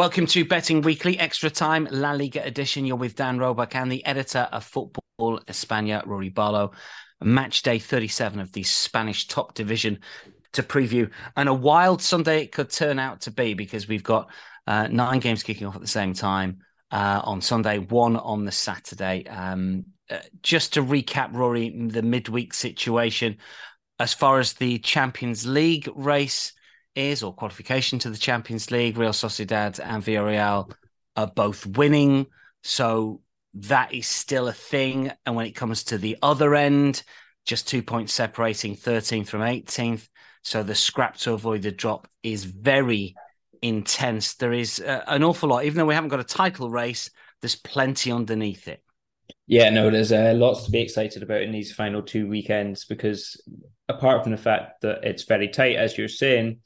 Welcome to Betting Weekly Extra Time La Liga edition. You're with Dan Roebuck and the editor of Football España, Rory Barlow. Match day 37 of the Spanish top division to preview. And a wild Sunday it could turn out to be because we've got uh, nine games kicking off at the same time uh, on Sunday, one on the Saturday. Um, uh, just to recap, Rory, the midweek situation as far as the Champions League race is, or qualification to the Champions League. Real Sociedad and Villarreal are both winning. So that is still a thing. And when it comes to the other end, just two points separating 13th from 18th. So the scrap to avoid the drop is very intense. There is uh, an awful lot, even though we haven't got a title race, there's plenty underneath it. Yeah, no, there's uh, lots to be excited about in these final two weekends because apart from the fact that it's very tight, as you're saying,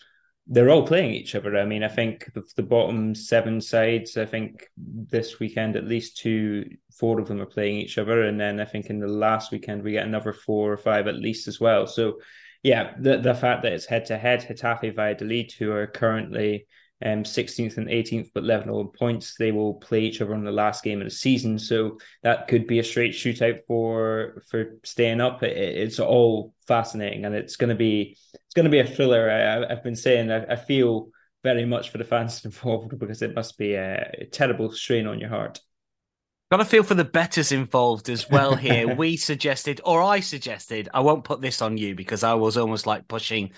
they're all playing each other. I mean, I think the, the, bottom seven sides, I think this weekend at least two, four of them are playing each other, and then I think in the last weekend we get another four or five at least as well. So, yeah, the the fact that it's head to head, Getafe Valladolid, who are currently um, 16th and 18th, but level points. They will play each other in the last game of the season, so that could be a straight shootout for for staying up. It, it's all fascinating, and it's going to be it's going to be a thriller. I, have been saying I, I, feel very much for the fans involved because it must be a, a terrible strain on your heart. Got a feel for the betters involved as well here. we suggested, or I suggested, I won't put this on you because I was almost like pushing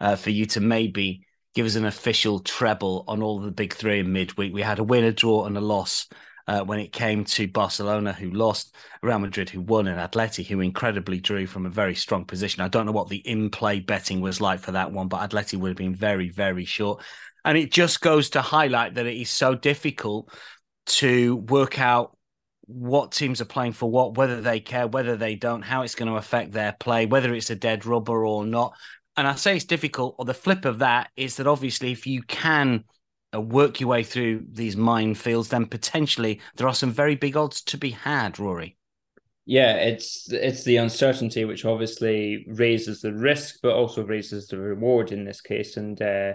uh, for you to maybe give us an official treble on all the big three in midweek. We had a win, a draw, and a loss uh, when it came to Barcelona, who lost, Real Madrid, who won, and Atleti, who incredibly drew from a very strong position. I don't know what the in-play betting was like for that one, but Atleti would have been very, very short. And it just goes to highlight that it is so difficult to work out what teams are playing for what, whether they care, whether they don't, how it's going to affect their play, whether it's a dead rubber or not and I say it's difficult, or the flip of that is that obviously, if you can uh, work your way through these minefields, then potentially there are some very big odds to be had, Rory. Yeah, it's it's the uncertainty which obviously raises the risk, but also raises the reward in this case. And uh,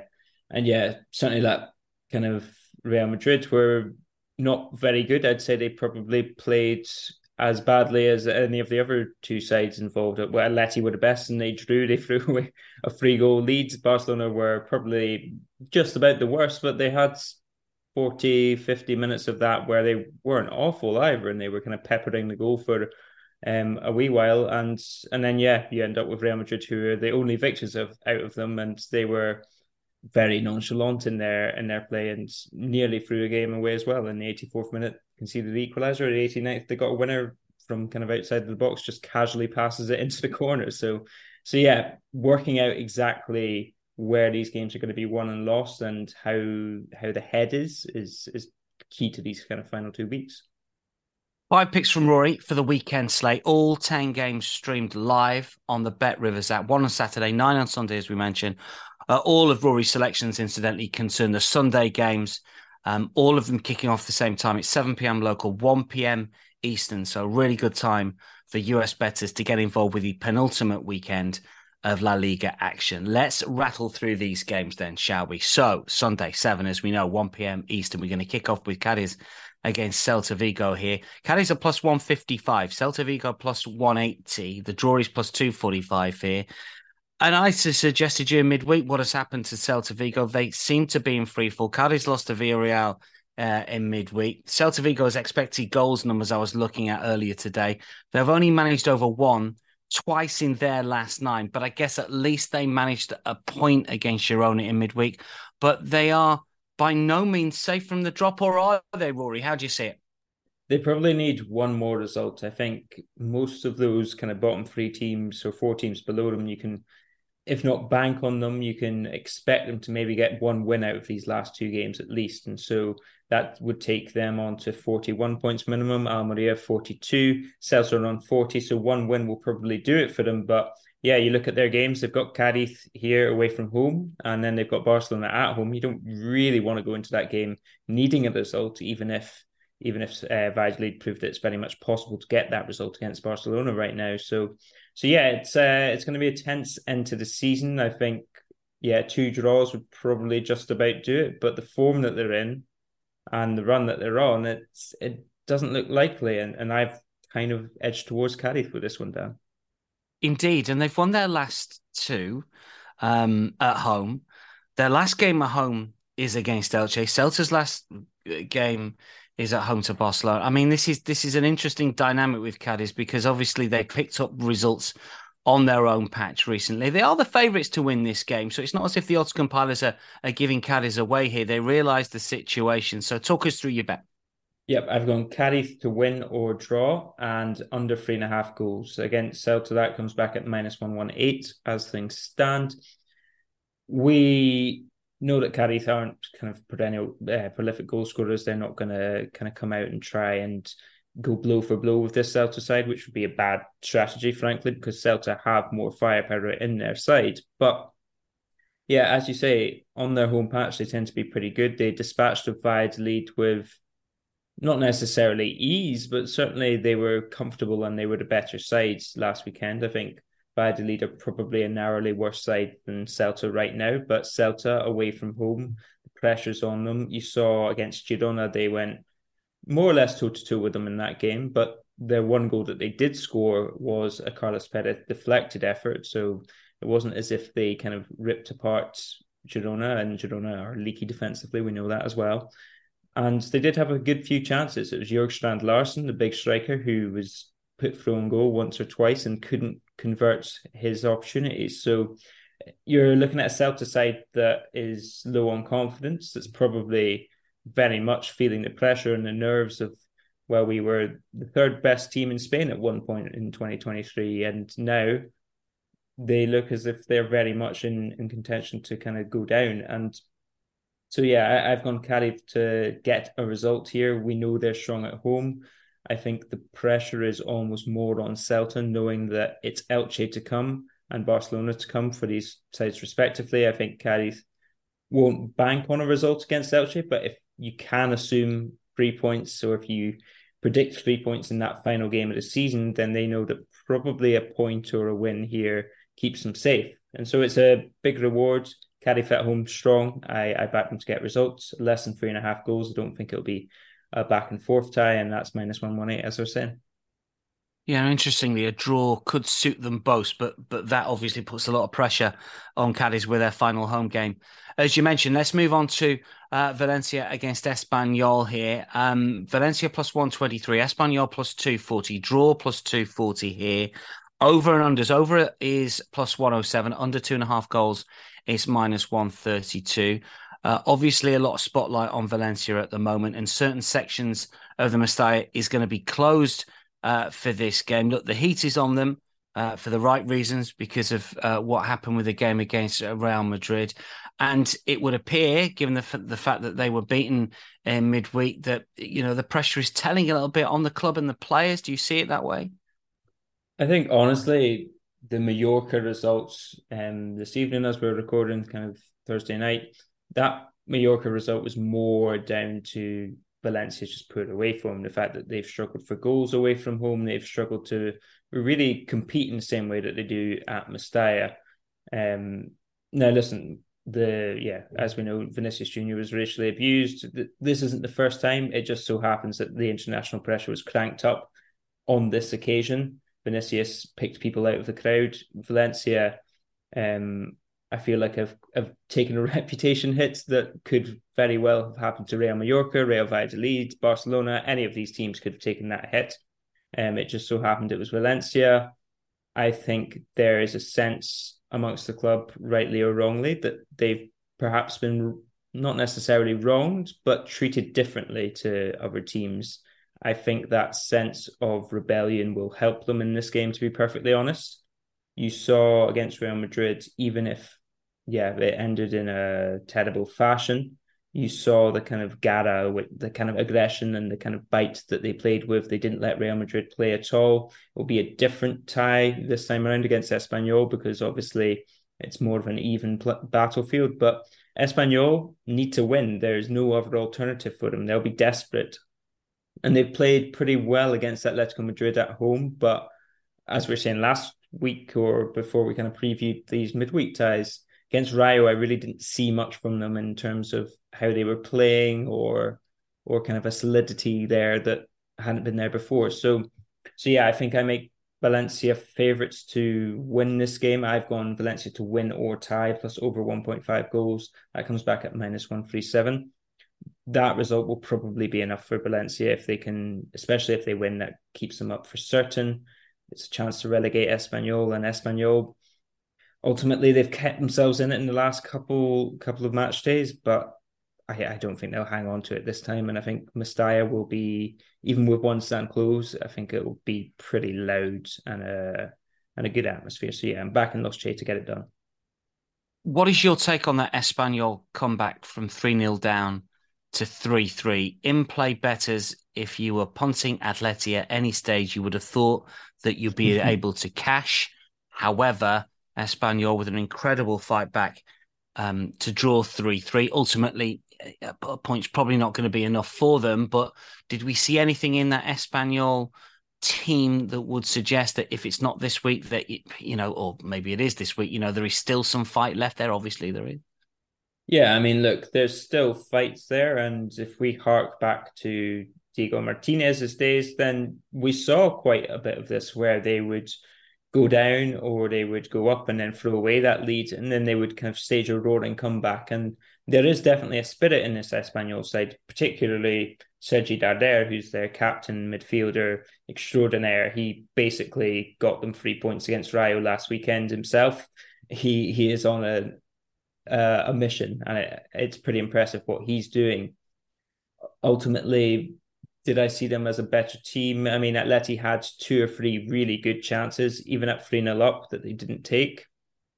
and yeah, certainly that kind of Real Madrid were not very good. I'd say they probably played as badly as any of the other two sides involved. Well, Atleti were the best and they drew. They threw away a free goal lead. Barcelona were probably just about the worst, but they had 40, 50 minutes of that where they weren't awful either and they were kind of peppering the goal for um, a wee while. And and then, yeah, you end up with Real Madrid, who are the only victors of out of them. And they were very nonchalant in their in their play and nearly threw a game away as well in the 84th minute conceded the equaliser at the 89th. They got a winner from kind of outside the box, just casually passes it into the corner. So, so yeah, working out exactly where these games are going to be won and lost and how how the head is is is key to these kind of final two weeks. Five picks from Rory for the weekend slate. All 10 games streamed live on the Bet Rivers app. One on Saturday, nine on Sunday, as we mentioned. Uh, all of Rory's selections, incidentally, concern the Sunday games. Um, all of them kicking off the same time. It's 7 p.m. local, 1 p.m. Eastern. So, really good time for US bettors to get involved with the penultimate weekend of La Liga action. Let's rattle through these games then, shall we? So, Sunday, 7, as we know, 1 p.m. Eastern. We're going to kick off with Cadiz against Celta Vigo here. Cadiz are plus 155, Celta Vigo plus 180. The draw is plus 245 here. And I suggested you midweek what has happened to Celta Vigo. They seem to be in free fall. Cadiz lost to Villarreal uh, in midweek. Celta Vigo's expected goals numbers I was looking at earlier today. They've only managed over one twice in their last nine, but I guess at least they managed a point against Girona in midweek. But they are by no means safe from the drop, or are they, Rory? How do you see it? They probably need one more result. I think most of those kind of bottom three teams or four teams below them, you can if not bank on them, you can expect them to maybe get one win out of these last two games at least. And so that would take them on to 41 points minimum. Almeria 42, Celta on 40. So one win will probably do it for them. But yeah, you look at their games, they've got Cadiz here away from home, and then they've got Barcelona at home. You don't really want to go into that game needing a result, even if even if uh, Valladolid proved that it's very much possible to get that result against Barcelona right now. So so yeah, it's uh, it's going to be a tense end to the season. I think yeah, two draws would probably just about do it. But the form that they're in and the run that they're on, it's it doesn't look likely. And and I've kind of edged towards Cadiz with this one, Dan. Indeed, and they've won their last two um, at home. Their last game at home is against Elche. Celta's last uh, game is at home to Barcelona. I mean, this is this is an interesting dynamic with Cadiz because obviously they picked up results on their own patch recently. They are the favourites to win this game, so it's not as if the odds compilers are, are giving Cadiz away here. They realise the situation. So talk us through your bet. Yep, I've gone Cadiz to win or draw and under three and a half goals. Against Celta, that comes back at minus 118 as things stand. We know that Cadiz aren't kind of perennial uh, prolific goal scorers. They're not going to kind of come out and try and go blow for blow with this Celta side, which would be a bad strategy, frankly, because Celta have more firepower in their side. But yeah, as you say, on their home patch, they tend to be pretty good. They dispatched of lead with not necessarily ease, but certainly they were comfortable and they were the better side last weekend. I think Valladolid are probably a narrowly worse side than Celta right now, but Celta away from home, the pressure's on them. You saw against Girona, they went more or less toe to toe with them in that game, but their one goal that they did score was a Carles Pérez deflected effort. So it wasn't as if they kind of ripped apart Girona, and Girona are leaky defensively. We know that as well. And they did have a good few chances. It was Jørgen Strand Larsen, the big striker, who was put through on goal once or twice and couldn't convert his opportunities. So you're looking at a Celta side that is low on confidence. That's probably very much feeling the pressure and the nerves of well, we were the third best team in Spain at one point in 2023, and now they look as if they're very much in, in contention to kind of go down. And so, yeah, I, have gone Cadiz to get a result here. We know they're strong at home. I think the pressure is almost more on Celta, knowing that it's Elche to come and Barcelona to come for these sides respectively. I think Cadiz won't bank on a result against Elche, but if you can assume three points, or if you predict three points in that final game of the season, then they know that probably a point or a win here keeps them safe. And so it's a big reward. Cadiz at home strong. I, I back them to get results. Less than three and a half goals. I don't think it'll be a back and forth tie, and that's minus one one eight, as I was saying. Yeah, interestingly, a draw could suit them both, but but that obviously puts a lot of pressure on Cadiz with their final home game. As you mentioned, let's move on to uh, Valencia against Espanyol here. Um, Valencia plus one twenty three, Espanyol plus two forty, draw plus two forty here. Over and unders. Over is plus one oh seven. Under two and a half goals is minus one thirty two. Uh, obviously, a lot of spotlight on Valencia at the moment, and certain sections of the Mestalla is going to be closed uh, for this game. Look, the heat is on them uh, for the right reasons because of uh, what happened with the game against uh, Real Madrid. And it would appear, given the, f- the fact that they were beaten in midweek, that you know the pressure is telling a little bit on the club and the players. Do you see it that way? I think honestly, the Mallorca results um, this evening, as we're recording, kind of Thursday night, that Mallorca result was more down to Valencia just put away from the fact that they've struggled for goals away from home. They've struggled to really compete in the same way that they do at Mestalla. Um, now, listen, the yeah, as we know, Vinicius Junior was racially abused. This isn't the first time. It just so happens that the international pressure was cranked up on this occasion. Vinicius picked people out of the crowd. Valencia, um, I feel like I've have taken a reputation hit that could very well have happened to Real Mallorca, Real Valladolid, Barcelona. Any of these teams could have taken that hit. Um, it just so happened it was Valencia. I think there is a sense amongst the club, rightly or wrongly, that they've perhaps been not necessarily wronged, but treated differently to other teams. I think that sense of rebellion will help them in this game, to be perfectly honest. You saw against Real Madrid, even if, yeah, it ended in a terrible fashion, you saw the kind of garra, the kind of aggression and the kind of bite that they played with. They didn't let Real Madrid play at all. It will be a different tie this time around against Espanyol because obviously it's more of an even pl- battlefield. But Espanyol need to win. There's no other alternative for them. They'll be desperate. And they've played pretty well against Atletico Madrid at home. But as we are saying last week or before we kind of previewed these midweek ties, against Rayo, I really didn't see much from them in terms of how they were playing or or kind of a solidity there that hadn't been there before. So so yeah, I think I make Valencia favourites to win this game. I've gone Valencia to win or tie plus over 1.5 goals. That comes back at minus 137. That result will probably be enough for Valencia if they can, especially if they win, that keeps them up for certain. It's a chance to relegate Espanyol, and Espanyol ultimately they've kept themselves in it in the last couple couple of match days, but I, I don't think they'll hang on to it this time. And I think Mestalla will be even with one stand close, I think it will be pretty loud and a and a good atmosphere. So yeah, I'm back in Los Che to get it done. What is your take on that Espanyol comeback from 3 0 down to 3 3? In play betters, if you were punting Atleti at any stage, you would have thought that you'd be mm-hmm. able to cash. However, Espanyol with an incredible fight back um, to draw 3 3. Ultimately, uh, uh, a point's probably not going to be enough for them. But did we see anything in that Espanyol team that would suggest that if it's not this week, that, it, you know, or maybe it is this week, you know, there is still some fight left there? Obviously, there is. Yeah, I mean, look, there's still fights there. And if we hark back to Diego Martinez's days, then we saw quite a bit of this where they would go down or they would go up and then throw away that lead and then they would kind of stage a roaring comeback. And there is definitely a spirit in this Espanyol side, particularly Sergi Darder, who's their captain midfielder extraordinaire. He basically got them three points against Rayo last weekend himself. He he is on a uh, a mission, and it, it's pretty impressive what he's doing. Ultimately, did I see them as a better team? I mean, Atleti had two or three really good chances, even at 3 0 up, that they didn't take.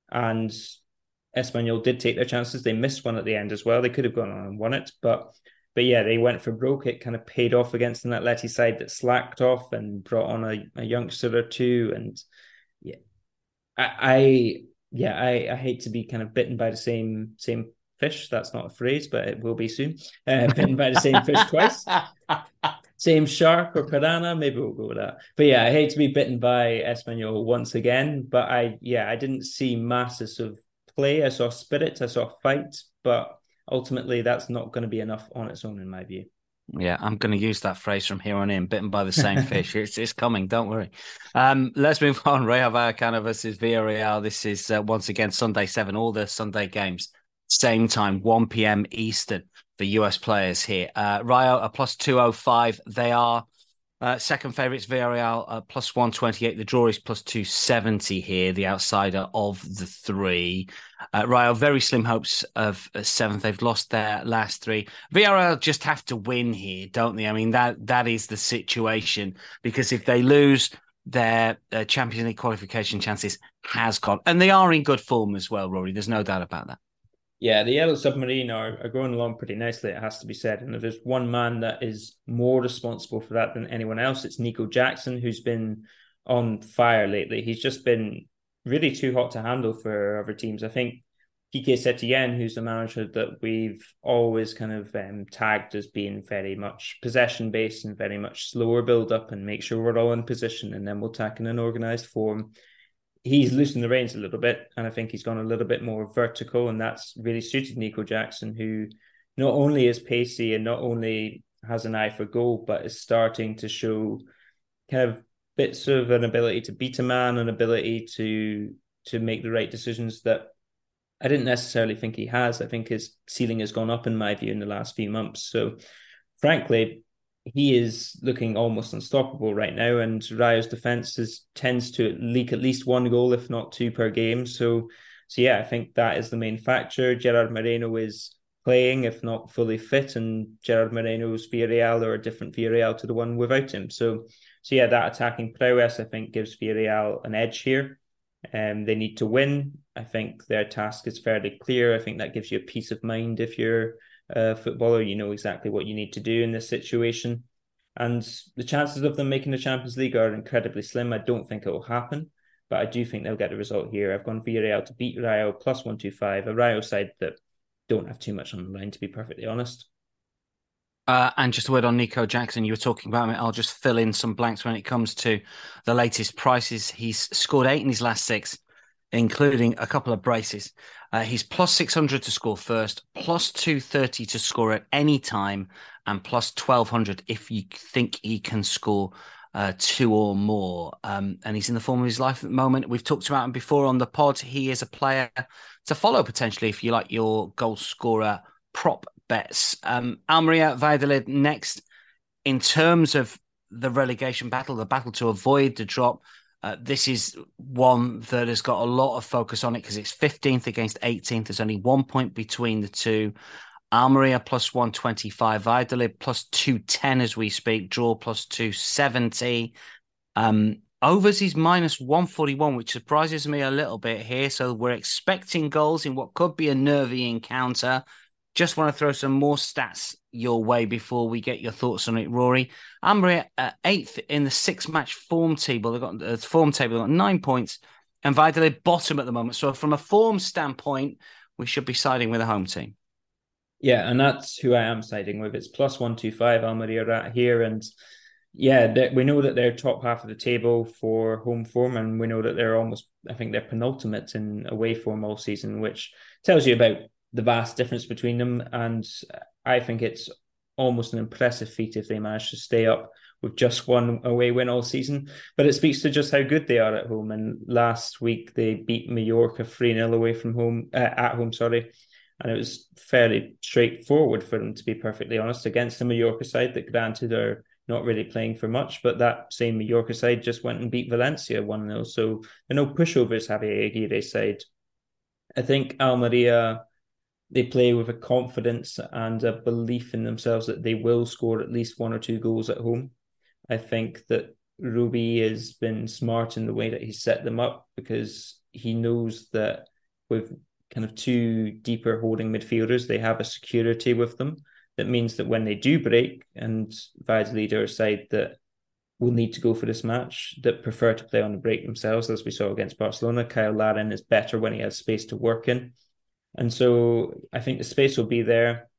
And Espanyol did take their chances. They missed one at the end as well. They could have gone on and won it. But but yeah, they went for broke. It kind of paid off against an Atleti side that slacked off and brought on a, a youngster or two. And yeah, I, I yeah, I, I hate to be kind of bitten by the same same fish. That's not a phrase, but it will be soon. Uh, bitten by the same fish twice. Same shark or piranha, maybe we'll go with that. But yeah, I hate to be bitten by Espanyol once again. But I, yeah, I didn't see masses of play. I saw spirit, I saw fight, but ultimately that's not going to be enough on its own, in my view. Yeah, I'm going to use that phrase from here on in. Bitten by the same fish. It's it's coming. Don't worry. Um, let's move on. Rayo Vallecano versus Villarreal. This is uh, once again Sunday seven. All the Sunday games same time, 1 p.m. Eastern for US players here. Uh, Rayo a plus 205. They are uh, second favourites, Villarreal plus 128. The draw is plus 270 here, the outsider of the three. Uh, Rayo, very slim hopes of seventh. They've lost their last three. Villarreal just have to win here, don't they? I mean, that that is the situation because if they lose, their Champions League qualification chances has gone. And they are in good form as well, Rory. There's no doubt about that. Yeah, the Yellow Submarine are, are going along pretty nicely, it has to be said. And if there's one man that is more responsible for that than anyone else, it's Nico Jackson, who's been on fire lately. He's just been really too hot to handle for other teams. I think Quique Setien, who's the manager that we've always kind of um, tagged as being very much possession based and very much slower build up and make sure we're all in position and then we'll tack in an organized form he's loosened the reins a little bit, and I think he's gone a little bit more vertical, and that's really suited Nico Jackson, who not only is pacey and not only has an eye for goal, but is starting to show kind of bits of an ability to beat a man, an ability to to make the right decisions that I didn't necessarily think he has. I think his ceiling has gone up in my view in the last few months. So, frankly, he is looking almost unstoppable right now, and Rayo's defense is tends to leak at least one goal, if not two per game. So, so yeah, I think that is the main factor. Gerard Moreno is playing, if not fully fit, and Gerard Moreno's Villarreal are a different Villarreal to the one without him. So, so yeah, that attacking prowess I think gives Villarreal an edge here. Um, they need to win. I think their task is fairly clear. I think that gives you a peace of mind if you're a footballer. You know exactly what you need to do in this situation. And the chances of them making the Champions League are incredibly slim. I don't think it will happen, but I do think they'll get a result here. I've gone Villarreal to beat Rayo plus 125, a Rayo side that don't have too much on the line, to be perfectly honest. Uh, and just a word on Nico Jackson, you were talking about it. I'll just fill in some blanks when it comes to the latest prices. He's scored eight in his last six, including a couple of braces. Uh, he's plus 600 to score first, plus 230 to score at any time, and plus 1200 if you think he can score uh, two or more. Um, and he's in the form of his life at the moment. We've talked about him before on the pod. He is a player to follow potentially if you like your goal scorer prop bets. Um, Almeria Valladolid next. In terms of the relegation battle, the battle to avoid the drop, uh, this is one that has got a lot of focus on it because it's 15th against 18th. There's only one point between the two. Almeria plus 125, Valladolid plus 210 as we speak, draw plus 270. Um, overs is minus 141, which surprises me a little bit here. So we're expecting goals in what could be a nervy encounter. Just want to throw some more stats your way before we get your thoughts on it, Rory. Almeria uh, eighth in the six-match form table. They've got the uh, form table. They've got nine points, and Valladolid bottom at the moment. So from a form standpoint, we should be siding with the home team. Yeah, and that's who I am siding with. It's plus one two five Almeria right here, and yeah, we know that they're top half of the table for home form, and we know that they're almost, I think they're penultimate in away form all season, which tells you about the vast difference between them. And I think it's almost an impressive feat if they manage to stay up with just one away win all season. But it speaks to just how good they are at home. And last week they beat Mallorca 3 0 away from home, uh, at home, sorry. And it was fairly straightforward for them, to be perfectly honest, against the Mallorca side that, granted, are not really playing for much. But that same Mallorca side just went and beat Valencia 1 0. So there are no pushovers, Javier Aguirre's side. I think Almeria they play with a confidence and a belief in themselves that they will score at least one or two goals at home. I think that Rubi has been smart in the way that he set them up because he knows that with kind of two deeper holding midfielders, they have a security with them. That means that when they do break, and are a side that will need to go for this match, that prefer to play on the break themselves, as we saw against Barcelona. Cyle Larin is better when he has space to work in. And so I think the space will be there.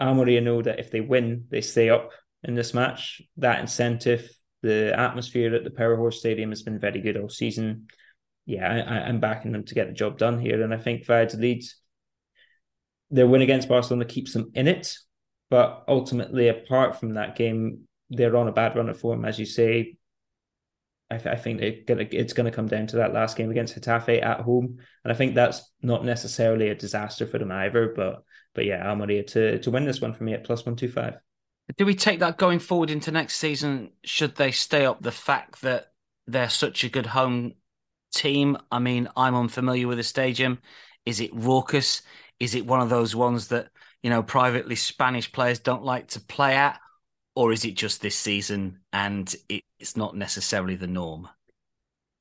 Almeria know that if they win, they stay up in this match. That incentive, the atmosphere at the Power Horse Stadium has been very good all season. Yeah, I, am backing them to get the job done here. And I think Valladolid, their win against Barcelona keeps them in it. But ultimately, apart from that game, they're on a bad run of form, as you say. I, th- I think gonna, it's going to come down to that last game against Getafe at home, and I think that's not necessarily a disaster for them either. But but yeah, Almeria to to win this one for me at plus one two five. Do we take that going forward into next season? Should they stay up? The fact that they're such a good home team. I mean, I'm unfamiliar with the stadium. Is it raucous? Is it one of those ones that you know privately Spanish players don't like to play at? Or is it just this season and it's not necessarily the norm?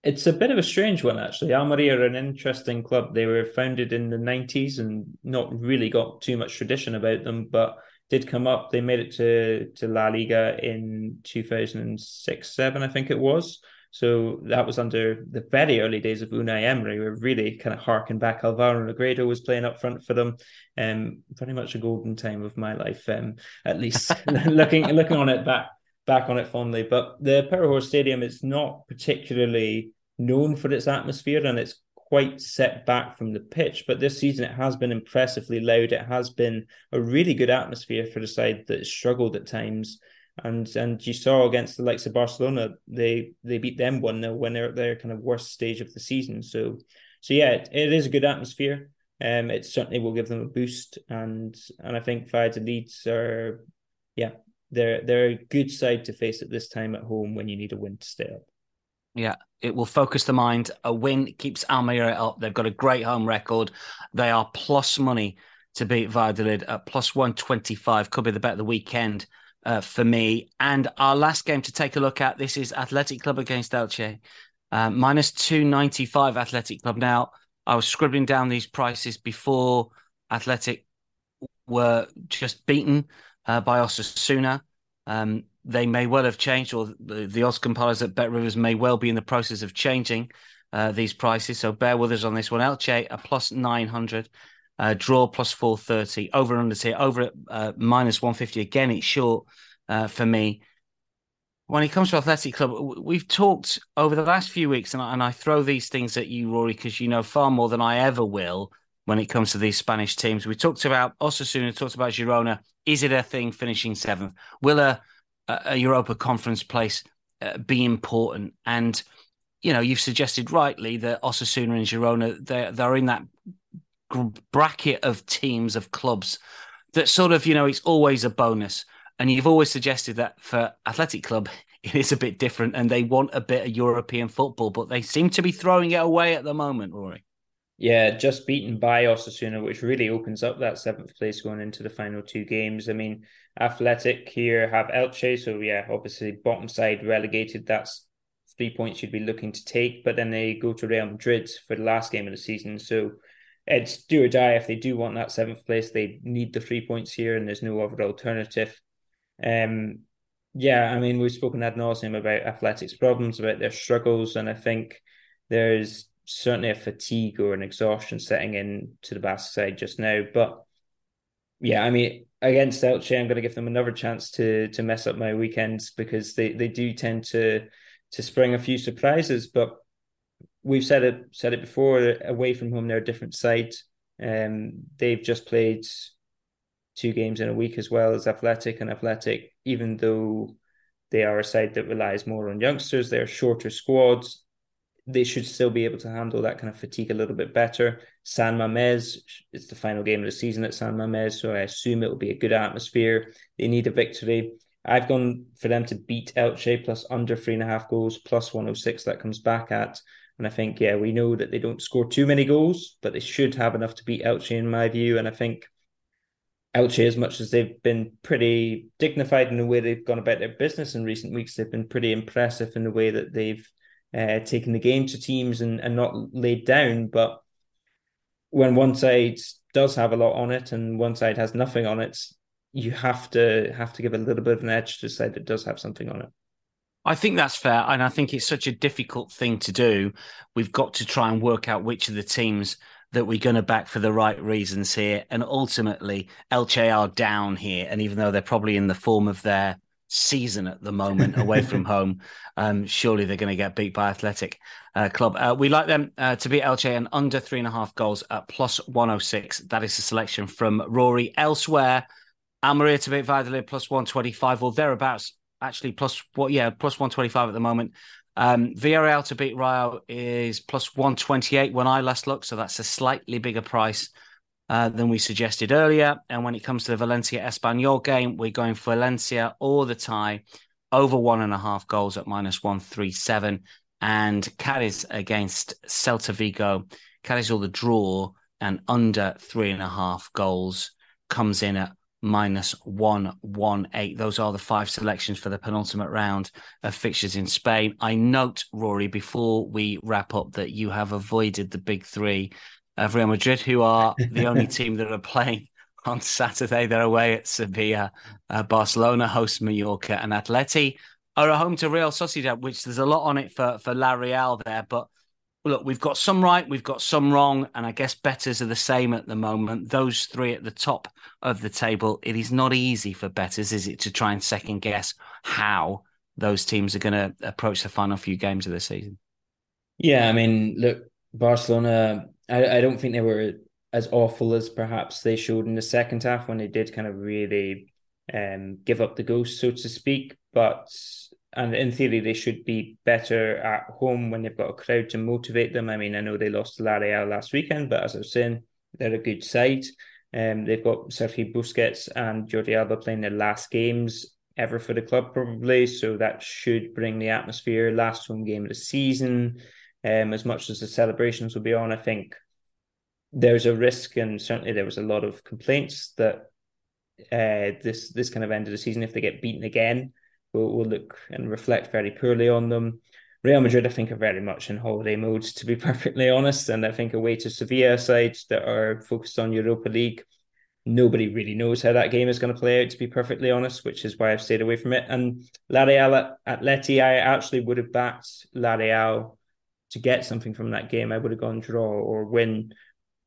It's a bit of a strange one, actually. Almeria are an interesting club. They were founded in the 90s and not really got too much tradition about them, but did come up. They made it to, to La Liga in 2006 7, I think it was. So that was under the very early days of Unai Emery. We are really kind of harking back. Alvaro Negredo was playing up front for them. Um, very much a golden time of my life, um, at least looking looking on it back back on it fondly. But the Powerhorse Stadium is not particularly known for its atmosphere and it's quite set back from the pitch. But this season, it has been impressively loud. It has been a really good atmosphere for the side that struggled at times. And and you saw against the likes of Barcelona, they they beat them one 0 when they're at their kind of worst stage of the season. So so yeah, it, it is a good atmosphere. Um, it certainly will give them a boost, and and I think Leeds are, yeah, they're they're a good side to face at this time at home when you need a win to stay up. Yeah, it will focus the mind. A win keeps Almeria up. They've got a great home record. They are plus money to beat Valladolid at plus 125. Could be the bet of the weekend uh, for me. And our last game to take a look at this is Athletic Club against Elche. Uh, minus 295 Athletic Club. Now, I was scribbling down these prices before Athletic were just beaten uh, by Osasuna. Um, they may well have changed, or the, the odds compilers at Bet Rivers may well be in the process of changing uh, these prices. So bear with us on this one. Elche a plus 900, uh, draw plus 430, over and under here, over at uh, minus 150. Again, it's short uh, for me. When it comes to Athletic Club, we've talked over the last few weeks, and I, and I throw these things at you, Rory, because you know far more than I ever will when it comes to these Spanish teams. We talked about Osasuna, talked about Girona. Is it a thing finishing seventh? Will a a Europa Conference place uh, be important. And you know, you've suggested rightly that Osasuna and Girona they're they're in that bracket of teams of clubs that sort of you know it's always a bonus. And you've always suggested that for Athletic Club it is a bit different, and they want a bit of European football, but they seem to be throwing it away at the moment, Rory. Yeah, just beaten by Osasuna, which really opens up that seventh place going into the final two games. I mean, Athletic here have Elche, so yeah, obviously bottom side relegated. That's three points you'd be looking to take, but then they go to Real Madrid for the last game of the season. So it's do or die. If they do want that seventh place, they need the three points here, and there's no other alternative. Um, yeah, I mean, we've spoken ad nauseum about Athletic's problems, about their struggles, and I think there's certainly a fatigue or an exhaustion setting in to the Basque side just now. But yeah, I mean, against Elche, I'm going to give them another chance to to mess up my weekends because they, they do tend to to spring a few surprises. But we've said it said it before. Away from home, they're a different side. Um, they've just played two games in a week as well as Athletic and Athletic, even though they are a side that relies more on youngsters. They're shorter squads they should still be able to handle that kind of fatigue a little bit better. San Mamés, it's the final game of the season at San Mamés, so I assume it will be a good atmosphere. They need a victory. I've gone for them to beat Elche plus under three and a half goals, plus 106 that comes back at. And I think, yeah, we know that they don't score too many goals, but they should have enough to beat Elche in my view. And I think Elche, as much as they've been pretty dignified in the way they've gone about their business in recent weeks, they've been pretty impressive in the way that they've uh, taking the game to teams and, and not laid down. But when one side does have a lot on it and one side has nothing on it, you have to have to give a little bit of an edge to the side that does have something on it. I think that's fair, and I think it's such a difficult thing to do. We've got to try and work out which of the teams that we're going to back for the right reasons here. And ultimately, Elche are down here, and even though they're probably in the form of their season at the moment away from home. Um, surely they're going to get beat by Athletic uh, Club. Uh, we like them uh, to beat Elche and under three and a half goals at plus 106. That is a selection from Rory. Elsewhere, Almeria to beat Valladolid plus 125 or thereabouts. Actually, plus what? Yeah, plus 125 at the moment. Um, to beat Rayo is plus 128 when I last looked, so that's a slightly bigger price. Uh, than we suggested earlier. And when it comes to the Valencia Espanyol game, we're going for Valencia or the tie over one and a half goals at minus 137. And Cadiz against Celta Vigo. Cadiz all the draw and under three and a half goals comes in at minus 118. Those are the five selections for the penultimate round of fixtures in Spain. I note, Rory, before we wrap up, that you have avoided the big three of Real Madrid, who are the only team that are playing on Saturday. They're away at Sevilla. Uh, Barcelona host Mallorca, and Atleti are at home to Real Sociedad, which there's a lot on it for for La Real there. But look, we've got some right, we've got some wrong, and I guess betters are the same at the moment. Those three at the top of the table. It is not easy for betters, is it, to try and second guess how those teams are going to approach the final few games of the season. Yeah, I mean, look, Barcelona. I, I don't think they were as awful as perhaps they showed in the second half when they did kind of really um, give up the ghost, so to speak. But and in theory, they should be better at home when they've got a crowd to motivate them. I mean, I know they lost to La Real last weekend, but as I was saying, they're a good side. Um, they've got Sergio Busquets and Jordi Alba playing their last games ever for the club, probably. So that should bring the atmosphere. Last home game of the season. Um, as much as the celebrations will be on, I think there's a risk, and certainly there was a lot of complaints that uh, this this kind of end of the season, if they get beaten again, will will look and reflect very poorly on them. Real Madrid, I think, are very much in holiday mode, to be perfectly honest. And I think away to Sevilla side that are focused on Europa League, nobody really knows how that game is going to play out, to be perfectly honest, which is why I've stayed away from it. And La Real Atleti, I actually would have backed La Real to get something from that game. I would have gone draw or win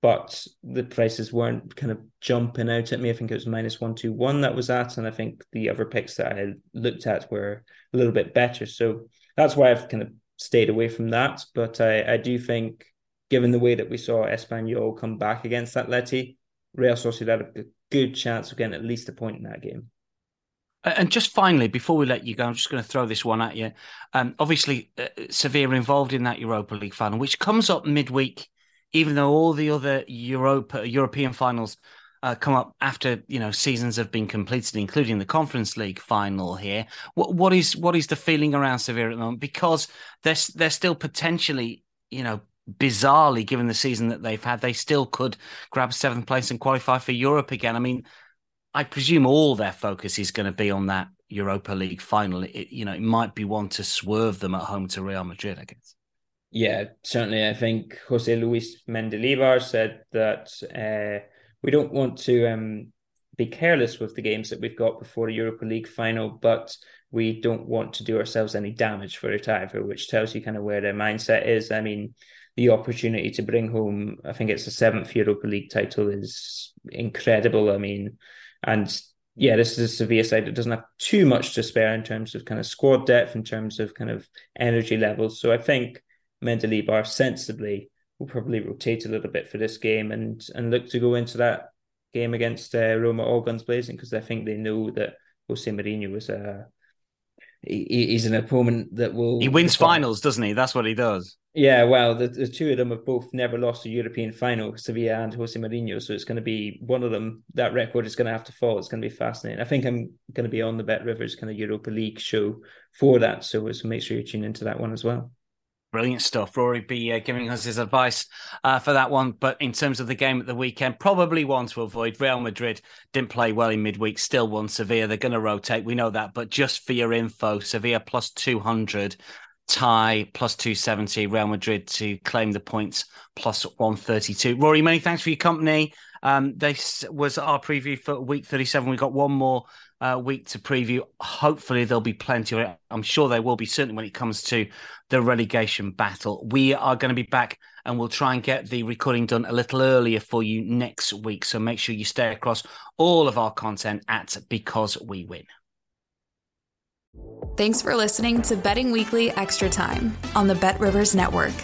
but the prices weren't kind of jumping out at me. I think it was minus one two one that was at, and I think the other picks that I looked at were a little bit better. So that's why I've kind of stayed away from that. But I, I do think, given the way that we saw Espanyol come back against Atleti, Real Sociedad had a good chance of getting at least a point in that game. And just finally, before we let you go, I'm just going to throw this one at you. Um, obviously, uh, Sevilla involved in that Europa League final, which comes up midweek even though all the other Europa European finals uh, come up after you know seasons have been completed, including the Conference League final here. What what is what is the feeling around Sevilla at the moment? Because they're they're still potentially you know bizarrely given the season that they've had, they still could grab seventh place and qualify for Europe again. I mean, I presume all their focus is going to be on that Europa League final. It, you know, it might be one to swerve them at home to Real Madrid, I guess. Yeah, certainly. I think Jose Luis Mendilibar said that uh, we don't want to um, be careless with the games that we've got before the Europa League final, but we don't want to do ourselves any damage for it either, which tells you kind of where their mindset is. I mean, the opportunity to bring home, I think it's the seventh Europa League title, is incredible. I mean, and yeah, this is a Sevilla side that doesn't have too much to spare in terms of kind of squad depth, in terms of kind of energy levels. So I think Mendilibar sensibly will probably rotate a little bit for this game and and look to go into that game against uh, Roma all guns blazing because I think they know that Jose Mourinho is a he, he's an opponent that will he wins finals, doesn't he? That's what he does. Yeah, well, the, the two of them have both never lost a European final, Sevilla and Jose Mourinho. So it's going to be one of them. That record is going to have to fall. It's going to be fascinating. I think I'm going to be on the Bet Rivers kind of Europa League show for that. So, so make sure you tune into that one as well. Brilliant stuff. Rory be uh, giving us his advice uh, for that one. But in terms of the game at the weekend, probably one to avoid. Real Madrid didn't play well in midweek, still won Sevilla. They're going to rotate. We know that. But just for your info, Sevilla plus 200, tie plus 270, Real Madrid to claim the points plus 132. Rory, many thanks for your company. Um, this was our preview for week 37. We've got one more uh, week to preview. Hopefully, there'll be plenty of it. I'm sure there will be, certainly when it comes to the relegation battle. We are going to be back and we'll try and get the recording done a little earlier for you next week. So make sure you stay across all of our content at Because We Win. Thanks for listening to Betting Weekly Extra Time on the Bet Rivers Network.